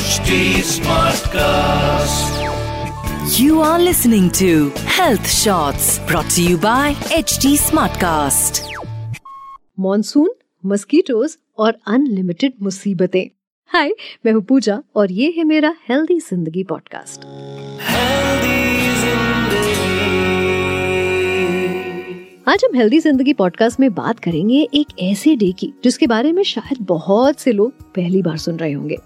HD Smartcast. You are listening to Health Shots brought to you by HT Smartcast. Monsoon mosquitoes और unlimited मुसीबतें हाय मैं हूँ पूजा और ये है मेरा हेल्दी ज़िंदगी पॉडकास्ट आज हम हेल्दी ज़िंदगी पॉडकास्ट में बात करेंगे एक ऐसे डे की जिसके बारे में शायद बहुत से लोग पहली बार सुन रहे होंगे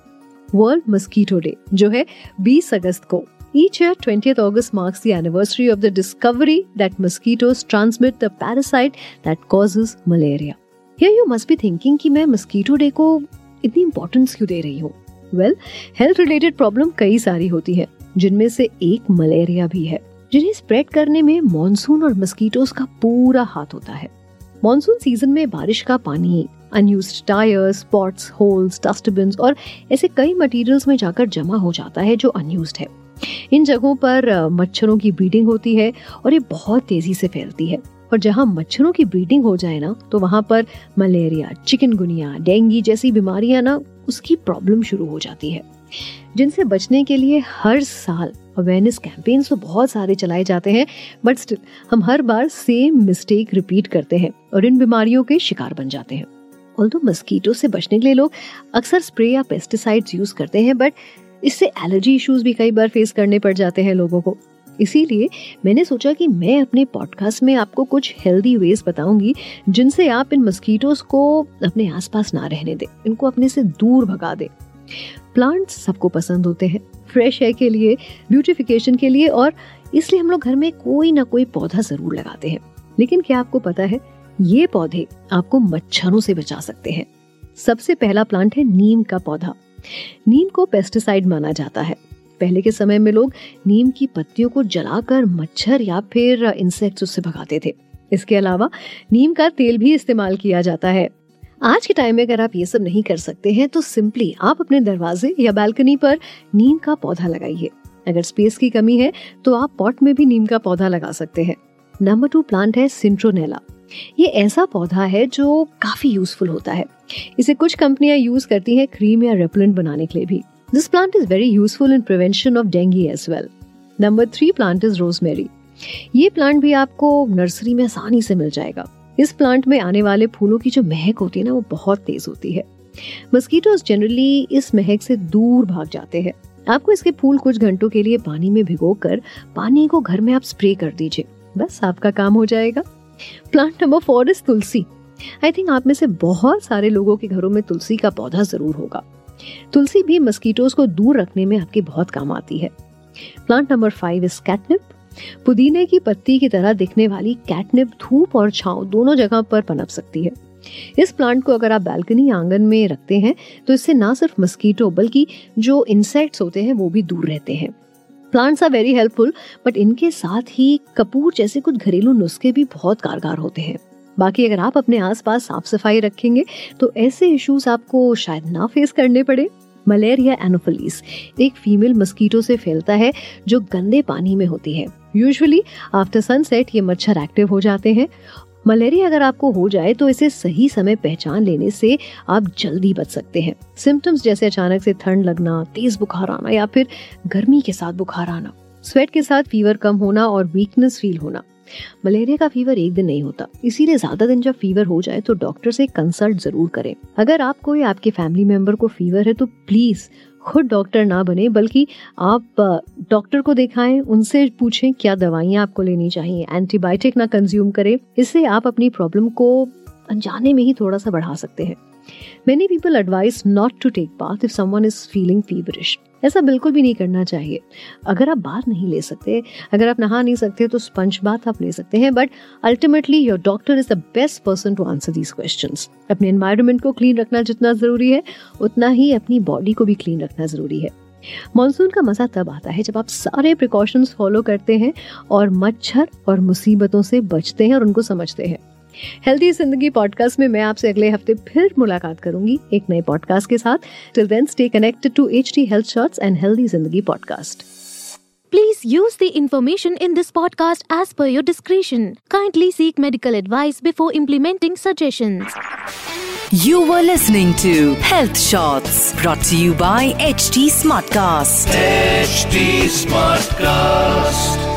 वर्ल्ड मस्कीटो डे जो है 20 अगस्त को Each year, 20th August marks the anniversary of the discovery that mosquitoes transmit the parasite that causes malaria. Here you must be thinking कि मैं mosquito day को इतनी इम्पोर्टेंस क्यों दे रही हूँ वेल हेल्थ रिलेटेड प्रॉब्लम कई सारी होती है जिनमें से एक मलेरिया भी है जिन्हें स्प्रेड करने में मॉनसून और मस्कीटोज का पूरा हाथ होता है मॉनसून सीज़न में बारिश का पानी unused tyres spots holes dustbin और ऐसे कई मटेरियल्स में जाकर जमा हो जाता है जो अनयूज है। इन जगहों पर मच्छरों की ब्रीडिंग होती है और ये बहुत तेज़ी से फैलती है। और जहाँ मच्छरों की ब्रीडिंग हो जाए ना तो वहाँ पर मलेरिया चिकनगुनिया डेंगी जैसी बीमारियाँ ना, उसकी प्रॉब्लम शुरू हो जाती है। जिनसे बचने के लिए हर साल अवेयरनेस कैंपेन्स तो बहुत सारे चलाए जाते हैं बट स्टिल हम हर बार सेम मिस्टेक रिपीट करते हैं और इन बीमारियों के शिकार बन जाते हैं। ऑल मस्कीटो से बचने के लिए लोग अक्सर स्प्रे या पेस्टिसाइड्स यूज़ करते हैं बट इससे एलर्जी इश्यूज़ भी कई बार फेस करने पड़ जाते हैं लोगों को। इसीलिए मैंने सोचा कि मैं अपने पॉडकास्ट में आपको कुछ हेल्दी वेज बताऊँगी, जिनसे आप इन मस्कीटोज को अपने आसपास ना रहने दें, इनको अपने से दूर भगा दें। प्लांट्स सबको पसंद होते हैं फ्रेश एयर के लिए ब्यूटिफिकेशन के लिए, और इसलिए हम लोग घर में कोई ना कोई पौधा ज़रूर लगाते हैं। लेकिन क्या आपको पता है ये पौधे आपको मच्छरों से बचा सकते हैं। सबसे पहला प्लांट है नीम का पौधा। नीम को पेस्टिसाइड माना जाता है। पहले के समय में लोग नीम की पत्तियों को जलाकर मच्छर या फिर इंसेक्ट्स उससे भगाते थे। इसके अलावा नीम का तेल भी इस्तेमाल किया जाता है। आज के टाइम में अगर आप ये सब नहीं कर सकते हैं तो सिंपली आप अपने दरवाजे या बालकनी पर नीम का पौधा लगाइए। अगर स्पेस की कमी है तो आप पॉट में भी नीम का पौधा लगा सकते हैं। नंबर टू प्लांट है सिंट्रोनेला ये ऐसा पौधा है जो काफ़ी यूजफुल होता है। इसे कुछ कंपनियाँ यूज़ करती हैं क्रीम या रेपलेंट बनाने के लिए भी। This plant is very useful in prevention of dengue as well number three plant is rosemary ये प्लांट भी आपको नर्सरी में आसानी से मिल जाएगा। इस प्लांट में आने वाले फूलों की जो महक होती है ना, वो बहुत तेज होती है। मस्कीटोज जनरली इस महक से दूर भाग जाते हैं। आपको इसके फूल कुछ घंटों के लिए पानी में भिगोकर पानी को घर में आप स्प्रे कर दीजिए। बस आपका काम हो जाएगा। Plant number four is tulsi I think आप में से बहुत सारे लोगों के घरों में तुलसी का पौधा ज़रूर होगा। तुलसी भी मस्कीटोज को दूर रखने में आपके बहुत काम आती है। Plant number five is catnip पुदीने की पत्ती की तरह दिखने वाली कैटनिप धूप और छांव दोनों जगह पर पनप सकती है। इस प्लांट को अगर आप बालकनी आँगन में रखते हैं तो इससे ना सिर्फ़ मस्कीटो बल्कि जो इंसेक्ट्स होते हैं, वो भी दूर रहते हैं। Plants are very helpful but इनके साथ ही कपूर जैसे कुछ घरेलू नुस्खे भी बहुत कारगर होते हैं। बाकी अगर आप अपने आसपास साफ़ सफ़ाई रखेंगे तो ऐसे इश्यूज़ आपको शायद ना फेस करने पड़े। मलेरिया एनोफिलीस एक फीमेल मस्कीटो से फैलता है, जो गंदे पानी में होती है। यूजुअली आफ्टर सनसेट ये मच्छर एक्टिव हो जाते हैं। मलेरिया अगर आपको हो जाए तो इसे सही समय पहचान लेने से आप जल्दी बच सकते हैं। सिम्टम्स जैसे अचानक से ठंड लगना, तेज बुखार आना या फिर गर्मी के साथ बुखार आना स्वेट के साथ फीवर कम होना और वीकनेस फील होना। मलेरिया का फीवर एक दिन नहीं होता, इसीलिए ज़्यादा दिन जब फीवर हो जाए तो डॉक्टर से कंसल्ट ज़रूर करें। अगर आपको या आपके फैमिली मेंबर को फीवर है तो प्लीज़ खुद डॉक्टर ना बने, बल्कि आप डॉक्टर को दिखाएँ, उनसे पूछें क्या दवाइयाँ आपको लेनी चाहिए, एंटीबायोटिक ना कंज्यूम करें, इससे आप अपनी प्रॉब्लम को अनजाने में ही थोड़ा सा बढ़ा सकते हैं। Many people advise not to take bath if someone is feeling feverish. ऐसा बिल्कुल भी नहीं करना चाहिए। अगर आप बात नहीं ले सकते, अगर आप नहा नहीं सकते तो स्पंज बात आप ले सकते हैं but ultimately your doctor is the best person to answer these question अपने एनवायरमेंट को क्लीन रखना जितना ज़रूरी है, उतना ही अपनी बॉडी को भी क्लीन रखना ज़रूरी है। मानसून का मज़ा तब आता है जब आप सारे प्रिकॉशंस फॉलो करते हैं और मच्छर और मुसीबतों से बचते हैं और उनको समझते हैं। हेल्थी ज़िंदगी पॉडकास्ट में मैं आपसे अगले हफ़्ते फिर मुलाकात करूँगी एक नए पॉडकास्ट के साथ till then stay connected to H D health shorts and healthy ज़िंदगी podcast please use the information in this podcast as per your description kindly seek medical advice before implementing suggestion You were listening to Health Shots brought to you by HD Smartcast. HD Smartcast.